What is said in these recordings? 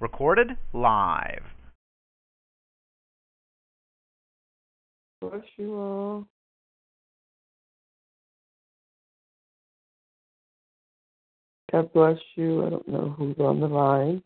Recorded live. Bless you all. God bless you. I don't know who's on the line.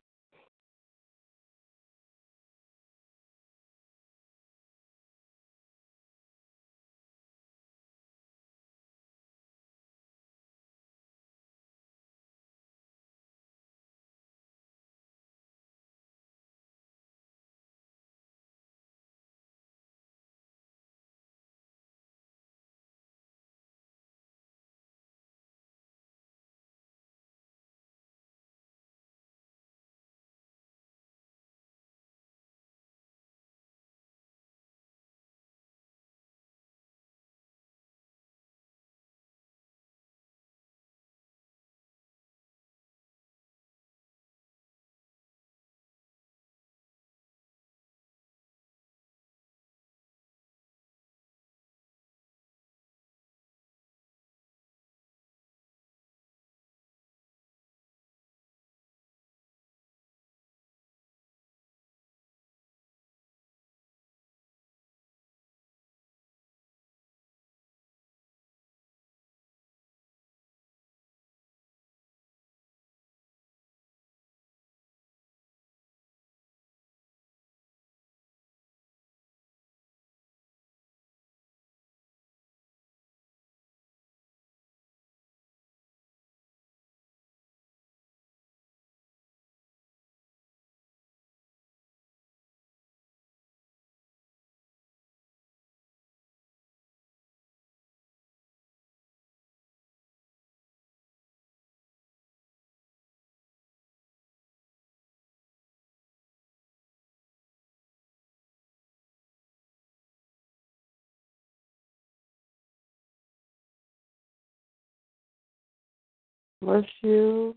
Bless you.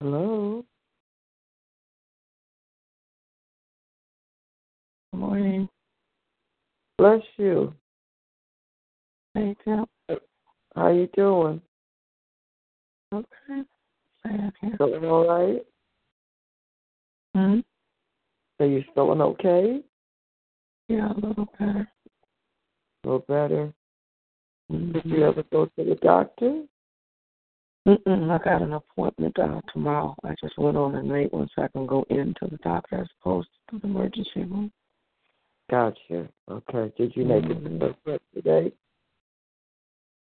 Hello. Good morning. Bless you. Hey, Tim. How you doing? Okay. Feeling all right? Hmm? Are you feeling okay? Yeah, a little better. Little better. Did Mm-hmm. you ever go to the doctor? Mm-mm, I got an appointment uh, tomorrow. I just went on a late one so I can go into the doctor as opposed to the emergency room. Gotcha. Okay. Did you make it to Mhm. church yesterday?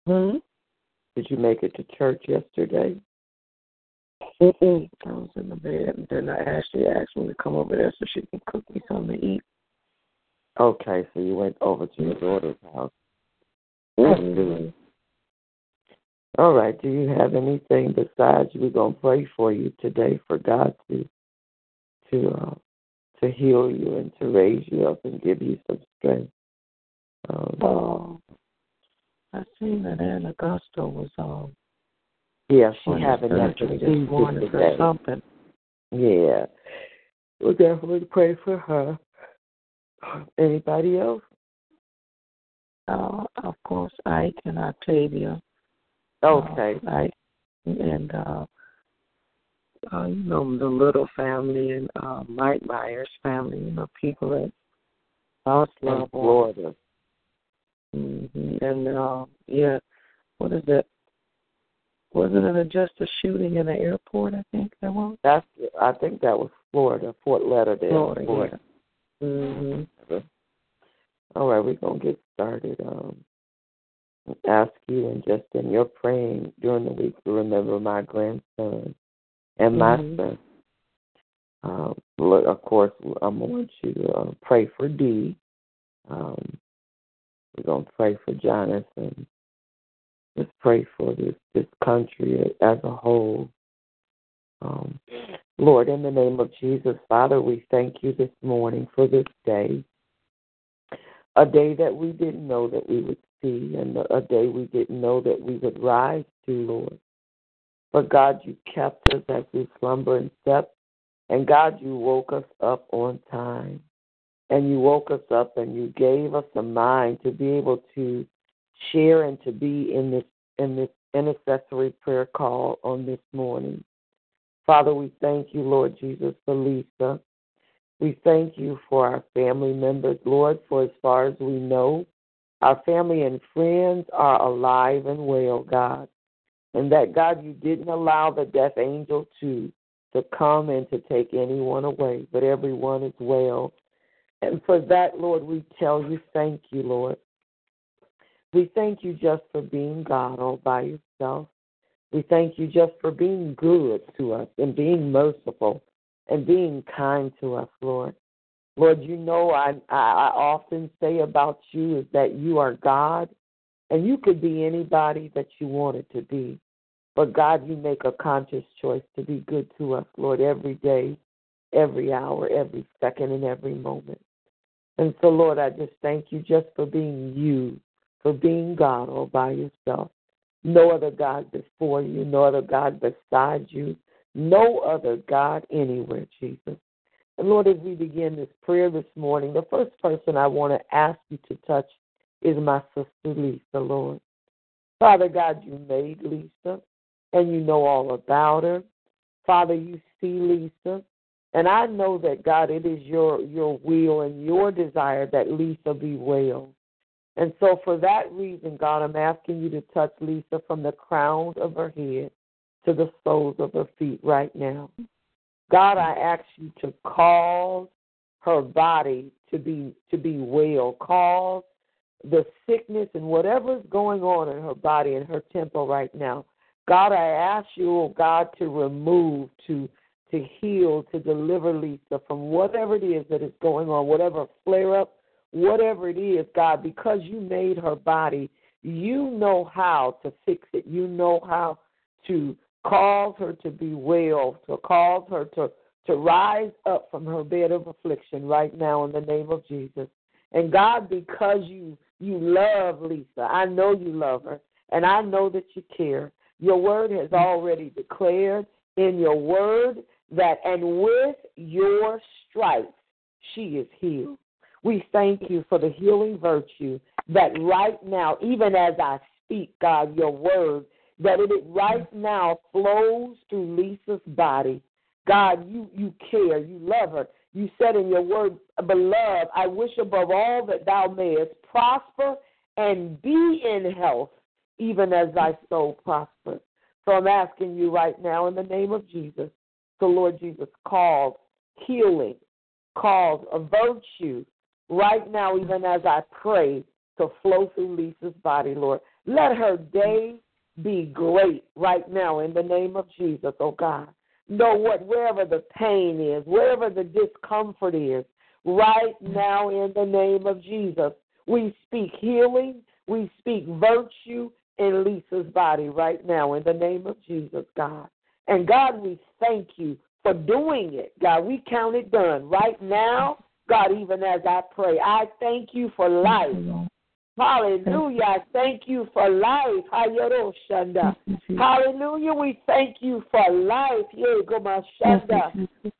Hmm? Did you make it to church yesterday? Mm-mm. I was in the bed, and then I actually asked me to come over there so she can cook me something to eat. Okay, so you went over to your daughter's house. Mm-hmm. All right. Do you have anything besides we're gonna pray for you today for God to to uh, to heal you and to raise you up and give you some strength? Um, Oh, I seen that Ann Augusta was um yeah, she having that procedure this morning something. Yeah, we'll definitely pray for her. Anybody else? Uh, of course, Ike and Octavia. Okay. Uh, Ike and uh, uh, you know the little family and uh, Mike Myers family. You know people at House In Level. Florida. hmm And uh, yeah, what is it? Wasn't it just a shooting in the airport? I think that was That's I think that was Florida, Fort Lauderdale, Florida. Yeah. Hmm All right, we're gonna get started. Um, ask you and just in your praying during the week to remember my grandson and my Mhm. son. Um, look, of course, I'm gonna want you to uh, pray for Dee. Um, we're gonna pray for Jonathan. Just pray for this this country as a whole. Um, Lord, in the name of Jesus, Father, we thank you this morning for this day. A day that we didn't know that we would see, and a day we didn't know that we would rise to, Lord. But God, you kept us as we slumber and slept, and God, you woke us up on time. And you woke us up and you gave us a mind to be able to share and to be in this in this intercessory prayer call on this morning. Father, we thank you, Lord Jesus, for Lisa. We thank you for our family members, Lord, for as far as we know, our family and friends are alive and well, God. And that, God, you didn't allow the death angel to, to come and to take anyone away, but everyone is well. And for that, Lord, we tell you thank you, Lord. We thank you just for being God all by yourself. We thank you just for being good to us and being merciful and being kind to us, Lord. Lord, you know I, I, often say about you is that you are God and you could be anybody that you wanted to be. But God, you make a conscious choice to be good to us, Lord, every day, every hour, every second, and every moment. And so, Lord, I just thank you just for being you, for being God all by yourself. No other God before you, no other God beside you, no other God anywhere, Jesus. And Lord, as we begin this prayer this morning, the first person I want to ask you to touch is my sister Lisa, Lord. Father God, you made Lisa, and you know all about her. Father, you see Lisa. And I know that God, it is your your will and your desire that Lisa be well. And so, for that reason, God, I'm asking you to touch Lisa from the crown of her head to the soles of her feet right now. God, I ask you to cause her body to be to be well. Cause the sickness and whatever is going on in her body and her temple right now. God, I ask you, oh God, to remove, to to heal, to deliver Lisa from whatever it is that is going on, whatever flare up whatever it is, God, because you made her body, you know how to fix it. You know how to cause her to be well, to cause her to, to rise up from her bed of affliction right now in the name of Jesus. And God, because you you love Lisa, I know you love her, and I know that you care. Your word has already declared in your word that, and with your stripes, she is healed. We thank you for the healing virtue that right now, even as I speak, God, your word, that it right now flows through Lisa's body. God, you, you care, you love her. You said in your word, beloved, I wish above all that thou mayest prosper and be in health, even as thy soul prospers. So I'm asking you right now in the name of Jesus, the Lord Jesus calls healing, calls a virtue, right now, even as I pray, to flow through Lisa's body, Lord. Let her day be great right now in the name of Jesus, oh God. Know what, wherever the pain is, wherever the discomfort is, right now in the name of Jesus, we speak healing, we speak virtue in Lisa's body right now in the name of Jesus, God. And God, we thank you for doing it. God, we count it done right now God, even as I pray. I thank you for life. Hallelujah. I thank you for life. Hallelujah. We thank you for life.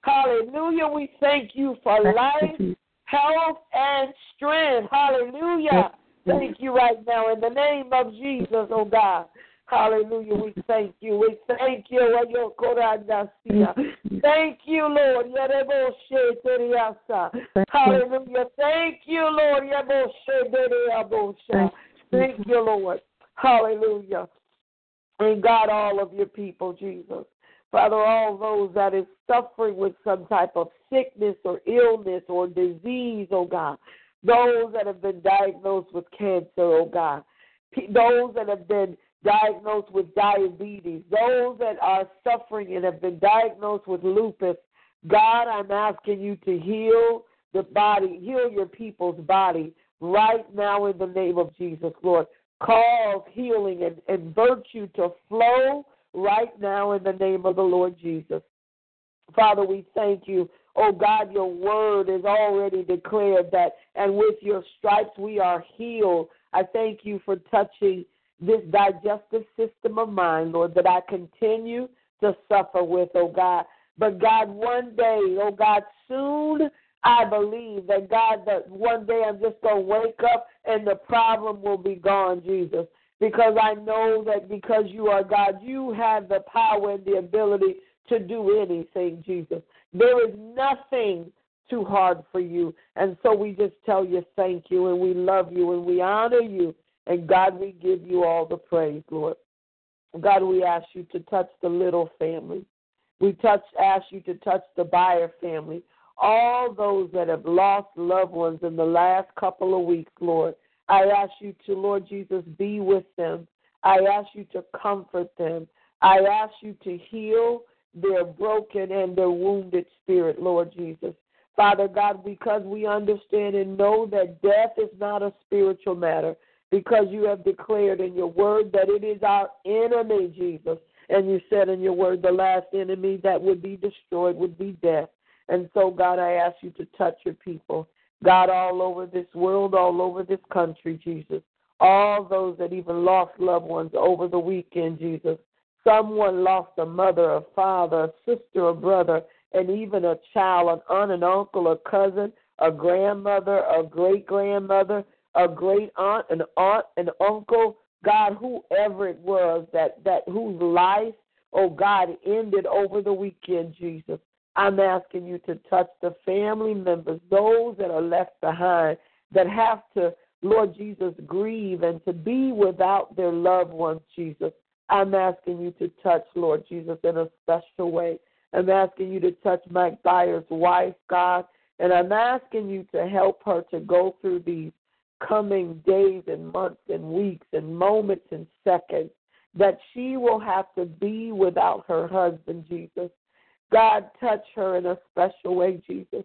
Hallelujah. We thank you for life, health, and strength. Hallelujah. Thank you right now in the name of Jesus, oh God. Hallelujah. We thank you. We thank you. Thank you, Lord. Hallelujah. Thank you, Lord. Thank you, Lord. Hallelujah. And God, all of your people, Jesus. Father, all those that is suffering with some type of sickness or illness or disease, oh God. Those that have been diagnosed with cancer, oh God. Those that have been diagnosed with diabetes, those that are suffering and have been diagnosed with lupus, God, I'm asking you to heal the body, heal your people's body right now in the name of Jesus, Lord. Cause healing and, and virtue to flow right now in the name of the Lord Jesus. Father, we thank you. Oh God, your word is already declared that, and with your stripes we are healed. I thank you for touching this digestive system of mine, Lord, that I continue to suffer with, oh God. But God, one day, oh God, soon I believe that God, that one day I'm just going to wake up and the problem will be gone, Jesus. because I know that because you are God, you have the power and the ability to do anything, Jesus. There is nothing too hard for you. And so we just tell you thank you and we love you and we honor you. And God, we give you all the praise, Lord. God, we ask you to touch the little family. We touch ask you to touch the Buyer family. All those that have lost loved ones in the last couple of weeks, Lord. I ask you to, Lord Jesus, be with them. I ask you to comfort them. I ask you to heal their broken and their wounded spirit, Lord Jesus. Father God, because we understand and know that death is not a spiritual matter, because you have declared in your word that it is our enemy, Jesus. And you said in your word, the last enemy that would be destroyed would be death. And so, God, I ask you to touch your people. God, all over this world, all over this country, Jesus. All those that even lost loved ones over the weekend, Jesus. Someone lost a mother, a father, a sister, a brother, and even a child, an aunt, an uncle, a cousin, a grandmother, a great grandmother, a great aunt, an aunt, an uncle, God, whoever it was that, that whose life, oh God, ended over the weekend, Jesus. I'm asking you to touch the family members, those that are left behind, that have to, Lord Jesus, grieve and to be without their loved ones, Jesus. I'm asking you to touch, Lord Jesus, in a special way. I'm asking you to touch Mike Byers' wife, God, and I'm asking you to help her to go through these coming days and months and weeks and moments and seconds that she will have to be without her husband, Jesus. God, touch her in a special way, Jesus.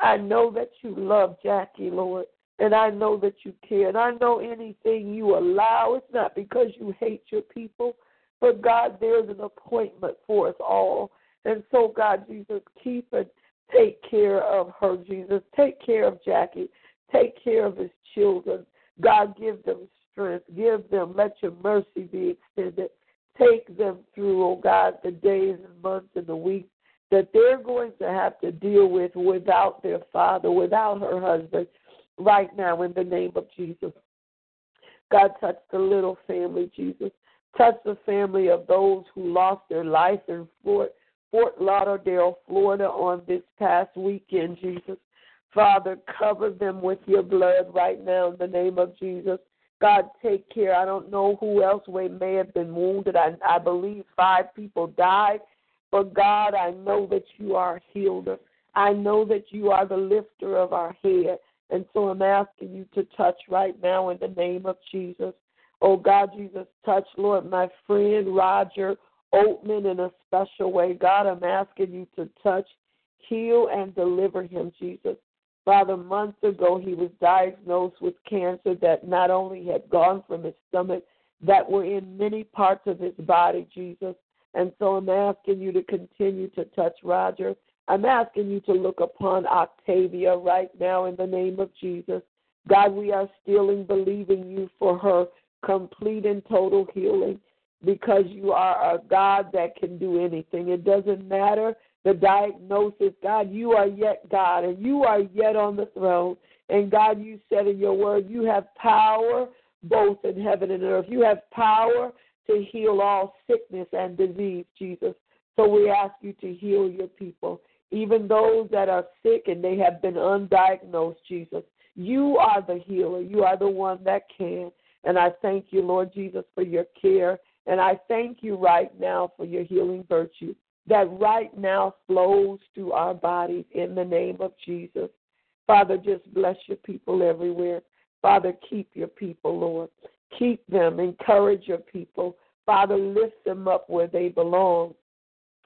I know that you love Jackie, Lord, and I know that you care. And I know anything you allow, it's not because you hate your people, but God, there's an appointment for us all. And so, God, Jesus, keep and take care of her, Jesus. Take care of Jackie. Take care of his children. God, give them strength. Give them, let your mercy be extended. Take them through, oh God, the days and months and the weeks that they're going to have to deal with without their father, without her husband, right now in the name of Jesus. God, touch the little family, Jesus. Touch the family of those who lost their life in Fort, Fort Lauderdale, Florida on this past weekend, Jesus. Father, cover them with your blood right now in the name of Jesus. God, take care. I don't know who else we may have been wounded. I, I believe five people died but God, I know that you are a healer. I know that you are the lifter of our head. And so I'm asking you to touch right now in the name of Jesus. Oh God, Jesus, touch, Lord, my friend Roger Oatman in a special way. God, I'm asking you to touch, heal, and deliver him, Jesus. Father, months ago he was diagnosed with cancer that not only had gone from his stomach, that were in many parts of his body, Jesus. And so I'm asking you to continue to touch Roger. I'm asking you to look upon Octavia right now in the name of Jesus. God, we are still in believing you for her complete and total healing because you are a God that can do anything. It doesn't matter the diagnosis. God, you are yet God and you are yet on the throne. And God, you said in your word, you have power both in heaven and earth. You have power to heal all sickness and disease, Jesus. So we ask you to heal your people, even those that are sick and they have been undiagnosed, Jesus. You are the healer. You are the one that can. And I thank you, Lord Jesus, for your care. And I thank you right now for your healing virtue that right now flows through our bodies in the name of Jesus. Father, just bless your people everywhere. Father, keep your people, Lord. Keep them, encourage your people. Father, lift them up where they belong.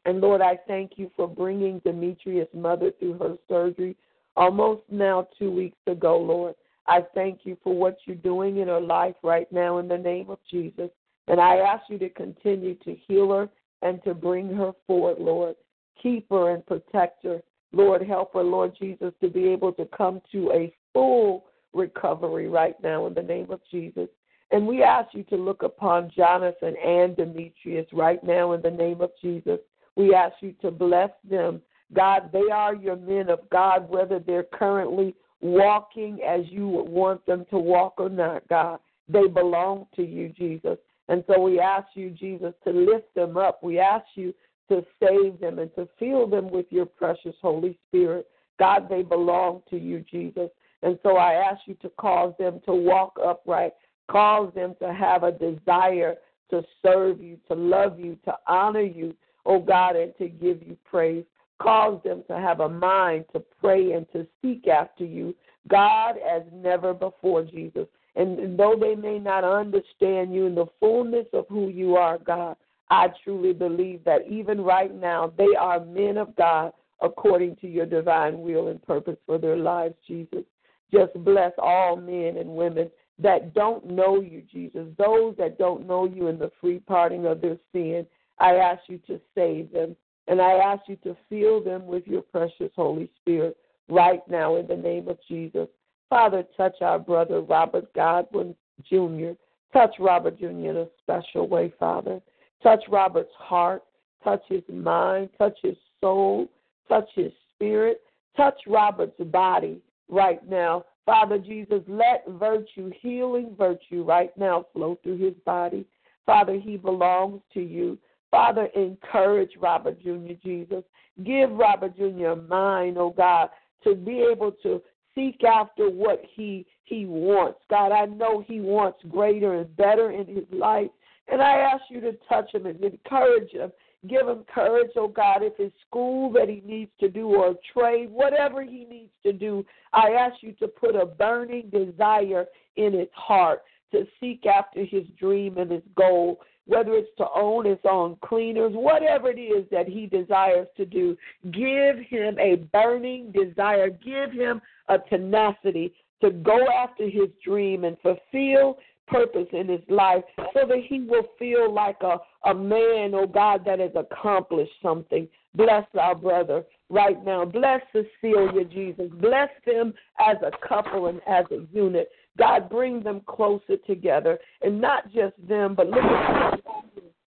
And Lord, I thank you for bringing Demetrius' mother through her surgery almost now two weeks ago, Lord. I thank you for what you're doing in her life right now in the name of Jesus. And I ask you to continue to heal her and to bring her forward, Lord. Keep her and protect her. Lord, help her, Lord Jesus, to be able to come to a full recovery right now in the name of Jesus. And we ask you to look upon Jonathan and Demetrius right now in the name of Jesus. We ask you to bless them. God, they are your men of God, whether they're currently walking as you would want them to walk or not, God. They belong to you, Jesus. And so we ask you, Jesus, to lift them up. We ask you to save them and to fill them with your precious Holy Spirit. God, they belong to you, Jesus. And so I ask you to cause them to walk upright, cause them to have a desire to serve you, to love you, to honor you, oh God, and to give you praise. Cause them to have a mind to pray and to seek after you, God, as never before, Jesus. And though they may not understand you in the fullness of who you are, God, I truly believe that even right now they are men of God according to your divine will and purpose for their lives, Jesus. Just bless all men and women that don't know you, Jesus, those that don't know you in the free parting of their sin. I ask you to save them, and I ask you to fill them with your precious Holy Spirit right now in the name of Jesus. Father, touch our brother Robert Godwin Jr. Touch Robert Jr. in a special way, Father. Touch Robert's heart, touch his mind, touch his soul, touch his spirit, touch Robert's body right now. Father Jesus, let virtue, healing virtue right now flow through his body. Father, he belongs to you. Father, encourage Robert Jr., Jesus. Give Robert Jr. a mind, oh God, to be able to seek after what he he wants. God, I know he wants greater and better in his life. And I ask you to touch him and encourage him. Give him courage, oh God, if it's school that he needs to do or trade, whatever he needs to do, I ask you to put a burning desire in his heart to seek after his dream and his goal, whether it's to own his own cleaners, whatever it is that he desires to do. Give him a burning desire, give him a tenacity to go after his dream and fulfill purpose in his life so that he will feel like a, a man, oh God, that has accomplished something. Bless our brother right now. Bless Cecilia, Jesus. Bless them as a couple and as a unit. God, bring them closer together. And not just them, but look upon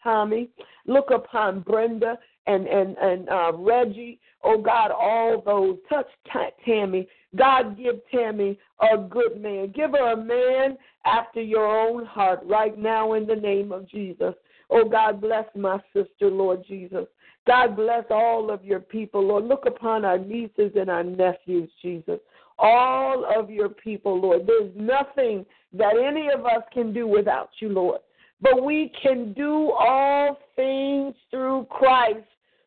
Tommy, look upon Brenda and, and, and uh, Reggie. Oh God, all those. Touch Tammy God, give Tammy a good man. Give her a man after your own heart right now in the name of Jesus. Oh, God, bless my sister, Lord Jesus. God, bless all of your people, Lord. Look upon our nieces and our nephews, Jesus. All of your people, Lord. There's nothing that any of us can do without you, Lord. But we can do all things through Christ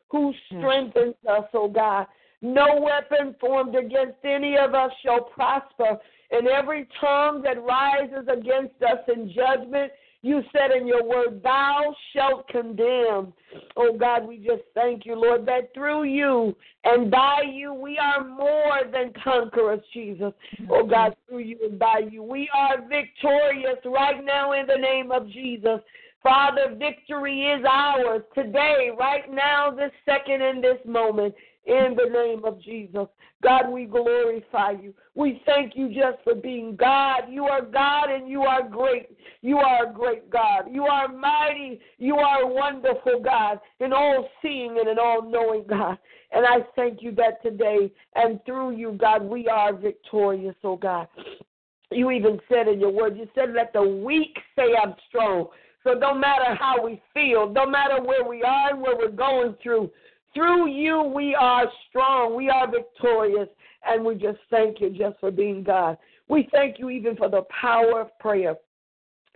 who strengthens us, oh God. No weapon formed against any of us shall prosper, and every tongue that rises against us in judgment, you said in your word, Thou shalt condemn. Oh God, we just thank you, Lord, that through you and by you we are more than conquerors, Jesus. Oh God, through you and by you we are victorious right now in the name of Jesus. Father, victory is ours today, right now, this second, in this moment in the name of Jesus. God, we glorify you. We thank you just for being God. You are God and you are great. You are a great God. You are mighty. You are a wonderful God, an all seeing and an all knowing God. And I thank you that today and through you, God, we are victorious, oh God. You even said in your word, you said, let the weak say I'm strong. So no matter how we feel, no matter where we are and where we're going through, through you, we are strong. We are victorious. And we just thank you just for being God. We thank you even for the power of prayer.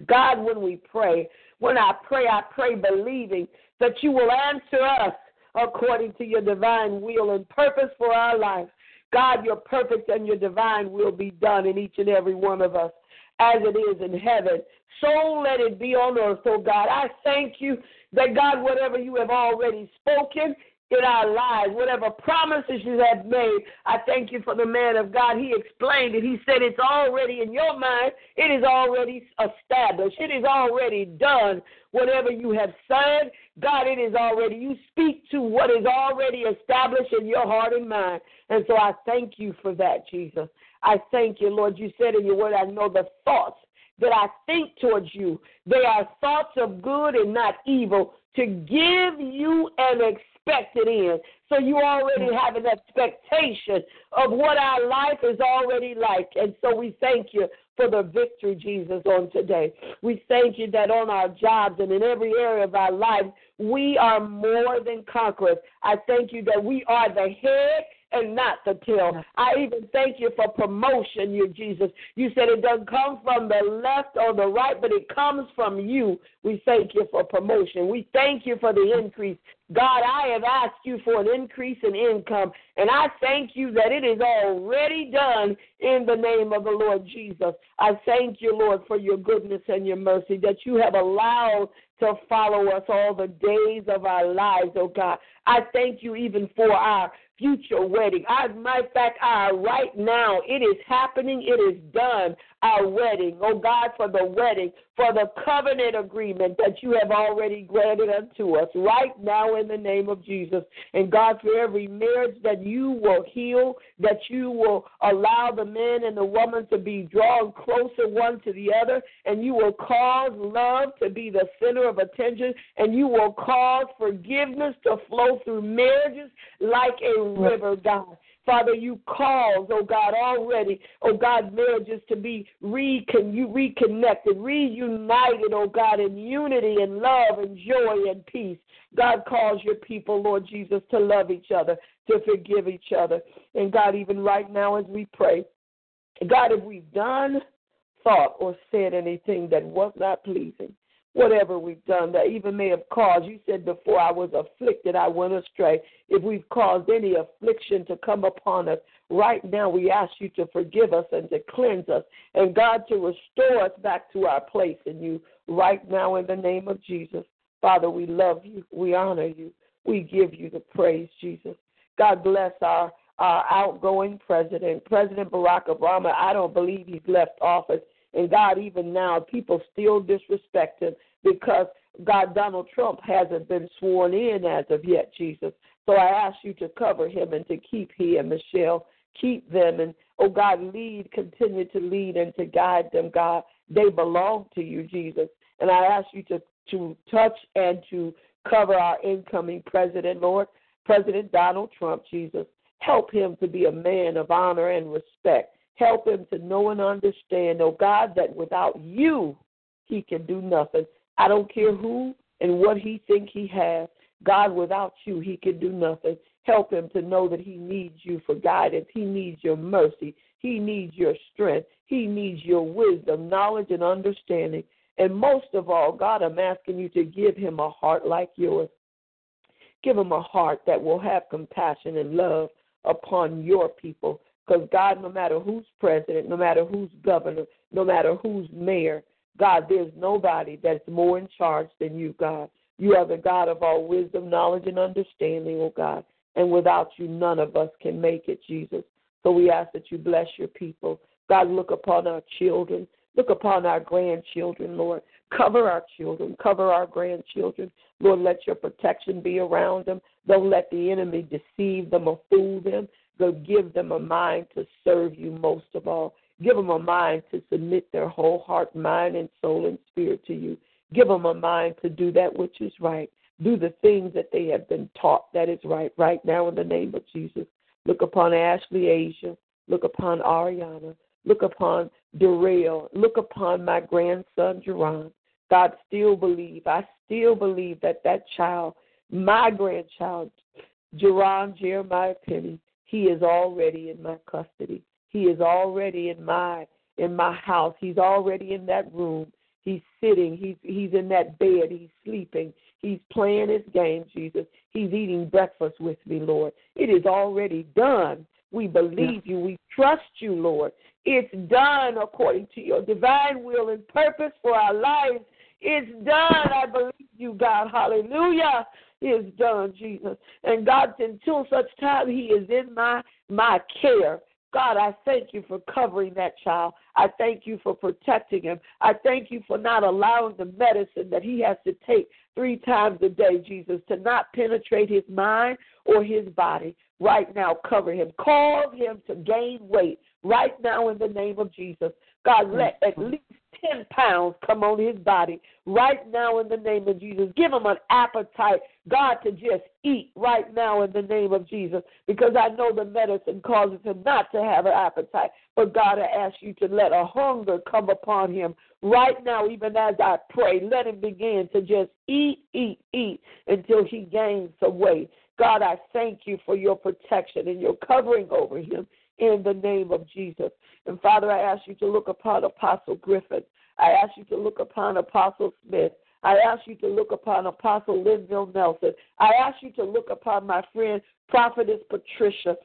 God, when we pray, when I pray, I pray believing that you will answer us according to your divine will and purpose for our life. God, your perfect and your divine will be done in each and every one of us as it is in heaven. So let it be on earth, oh God. I thank you that, God, whatever you have already spoken, in our lives, whatever promises you have made. I thank you for the man of God. He explained it. He said it's already in your mind, it is already established, it is already done. Whatever you have said, God, it is already. You speak to what is already established in your heart and mind. And so I thank you for that, Jesus. I thank you, Lord. You said in your word, I know the thoughts that I think towards you. They are thoughts of good and not evil to give you an expected end. So you already mm. have an expectation of what our life is already like. And so we thank you for the victory, Jesus, on today. We thank you that on our jobs and in every area of our life, we are more than conquerors. I thank you that we are the head and not the tail. I even thank you for promotion, you Jesus. You said it doesn't come from the left or the right, but it comes from you. We thank you for promotion. We thank you for the increase. God, I have asked you for an increase in income, and I thank you that it is already done in the name of the Lord Jesus. I thank you, Lord, for your goodness and your mercy that you have allowed to follow us all the days of our lives, oh God. I thank you even for our future wedding. As a matter of fact, our right now, it is happening, it is done, our wedding. Oh God, for the wedding, for the covenant agreement that you have already granted unto us right now in the name of Jesus. And God, for every marriage that you will heal, that you will allow the men and the woman to be drawn closer one to the other, and you will cause love to be the center of attention, and you will cause forgiveness to flow through marriages like a river, God. Father, you caused, oh God, already, oh God, marriages to be recon- reconnected, reunited, oh God, in unity and love and joy and peace. God calls your people, Lord Jesus, to love each other, to forgive each other. And God, even right now as we pray, God, if we've done, thought, or said anything that was not pleasing, whatever we've done that even may have caused. You said before I was afflicted, I went astray. If we've caused any affliction to come upon us, right now we ask you to forgive us and to cleanse us, and God to restore us back to our place in you right now in the name of Jesus. Father, we love you. We honor you. We give you the praise, Jesus. God bless our, our outgoing president, President Barack Obama. I don't believe he's left office. And God, even now, people still disrespect him because God, Donald Trump hasn't been sworn in as of yet, Jesus. So I ask you to cover him and to keep he and Michelle, keep them, and oh God, lead, continue to lead and to guide them, God. They belong to you, Jesus. And I ask you to, to touch and to cover our incoming president, Lord, President Donald Trump, Jesus. Help him to be a man of honor and respect. Help him to know and understand, oh God, that without you, he can do nothing. I don't care who and what he think he has. God, without you, he can do nothing. Help him to know that he needs you for guidance. He needs your mercy. He needs your strength. He needs your wisdom, knowledge, and understanding. And most of all, God, I'm asking you to give him a heart like yours. Give him a heart that will have compassion and love upon your people. Because, God, no matter who's president, no matter who's governor, no matter who's mayor, God, there's nobody that's more in charge than you, God. You are the God of all wisdom, knowledge, and understanding, oh God. And without you, none of us can make it, Jesus. So we ask that you bless your people. God, look upon our children. Look upon our grandchildren, Lord. Cover our children. Cover our grandchildren. Lord, let your protection be around them. Don't let the enemy deceive them or fool them. Go give them a mind to serve you most of all. Give them a mind to submit their whole heart, mind, and soul and spirit to you. Give them a mind to do that which is right. Do the things that they have been taught that is right right now in the name of Jesus. Look upon Ashley Asia. Look upon Ariana. Look upon Darrell. Look upon my grandson, Jerron. God, still believe. I still believe that that child, my grandchild, Jerron Jeremiah Penny, he is already in my custody. He is already in my in my house. He's already in that room. He's sitting. He's he's in that bed. He's sleeping. He's playing his game, Jesus. He's eating breakfast with me, Lord. It is already done. We believe yeah. you. We trust you, Lord. It's done according to your divine will and purpose for our lives. It's done. I believe you, God. Hallelujah. It's done, Jesus. And God, until such time he is in my my care, God, I thank you for covering that child. I thank you for protecting him. I thank you for not allowing the medicine that he has to take three times a day, Jesus, to not penetrate his mind or his body. Right now, cover him. Cause him to gain weight right now in the name of Jesus. God, let at least 10 pounds come on his body right now in the name of Jesus. Give him an appetite, God, to just eat right now in the name of Jesus because I know the medicine causes him not to have an appetite. But God, I ask you to let a hunger come upon him right now, even as I pray. Let him begin to just eat, eat, eat until he gains some weight. God, I thank you for your protection and your covering over him in the name of Jesus. And Father, I ask you to look upon Apostle Griffin. I ask you to look upon Apostle Smith. I ask you to look upon Apostle Linville Nelson. I ask you to look upon my friend Prophetess Patricia.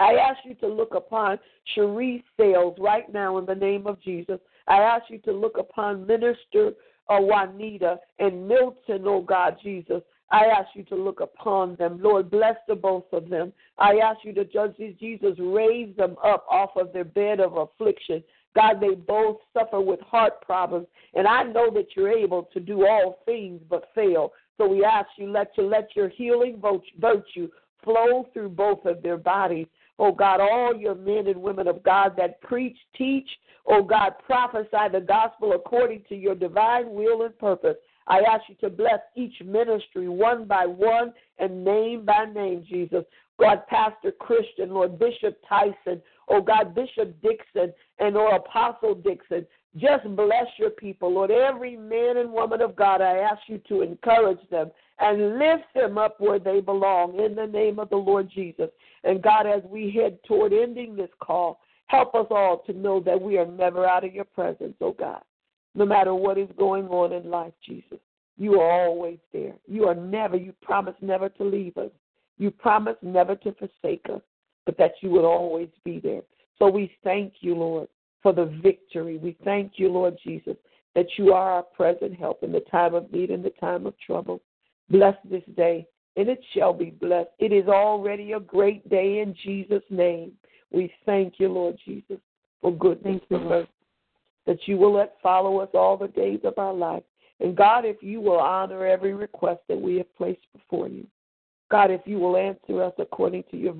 I ask you to look upon Cherie Sales right now in the name of Jesus. I ask you to look upon Minister Juanita and Milton, oh God Jesus. I ask you to look upon them. Lord, bless the both of them. I ask you to judge these Jesus, raise them up off of their bed of affliction. God, they both suffer with heart problems, and I know that you're able to do all things but fail. So we ask you let you let your healing virtue flow through both of their bodies. Oh God, all your men and women of God that preach, teach, oh God, prophesy the gospel according to your divine will and purpose. I ask you to bless each ministry one by one and name by name, Jesus. God, Pastor Christian, Lord Bishop Tyson, oh God, Bishop Dixon, and or Apostle Dixon. Just bless your people, Lord. Every man and woman of God, I ask you to encourage them and lift them up where they belong in the name of the Lord Jesus. And God, as we head toward ending this call, help us all to know that we are never out of your presence, oh God no matter what is going on in life, Jesus. You are always there. You are never, you promise never to leave us. You promise never to forsake us, but that you would always be there. So we thank you, Lord, for the victory. We thank you, Lord Jesus, that you are our present help in the time of need and the time of trouble. Bless this day, and it shall be blessed. It is already a great day in Jesus' name. We thank you, Lord Jesus, for goodness and mercy that you will let follow us all the days of our life. And God, if you will honor every request that we have placed before you. God, if you will answer us according to your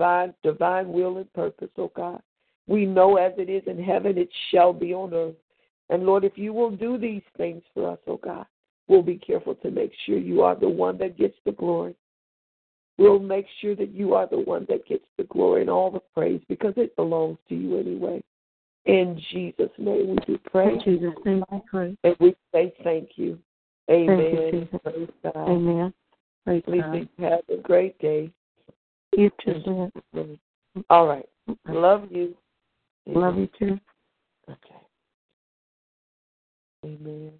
divine, will and purpose, oh God. We know as it is in heaven, it shall be on earth. And Lord, if you will do these things for us, oh God, we'll be careful to make sure you are the one that gets the glory. We'll make sure that you are the one that gets the glory and all the praise because it belongs to you anyway. In Jesus' name we do pray. In Jesus' name I pray. And we say thank you. Amen. Thank you, Praise God. Amen. Praise Please God. have a great day. You too. All right. Love you. Love you too. Okay. Amen.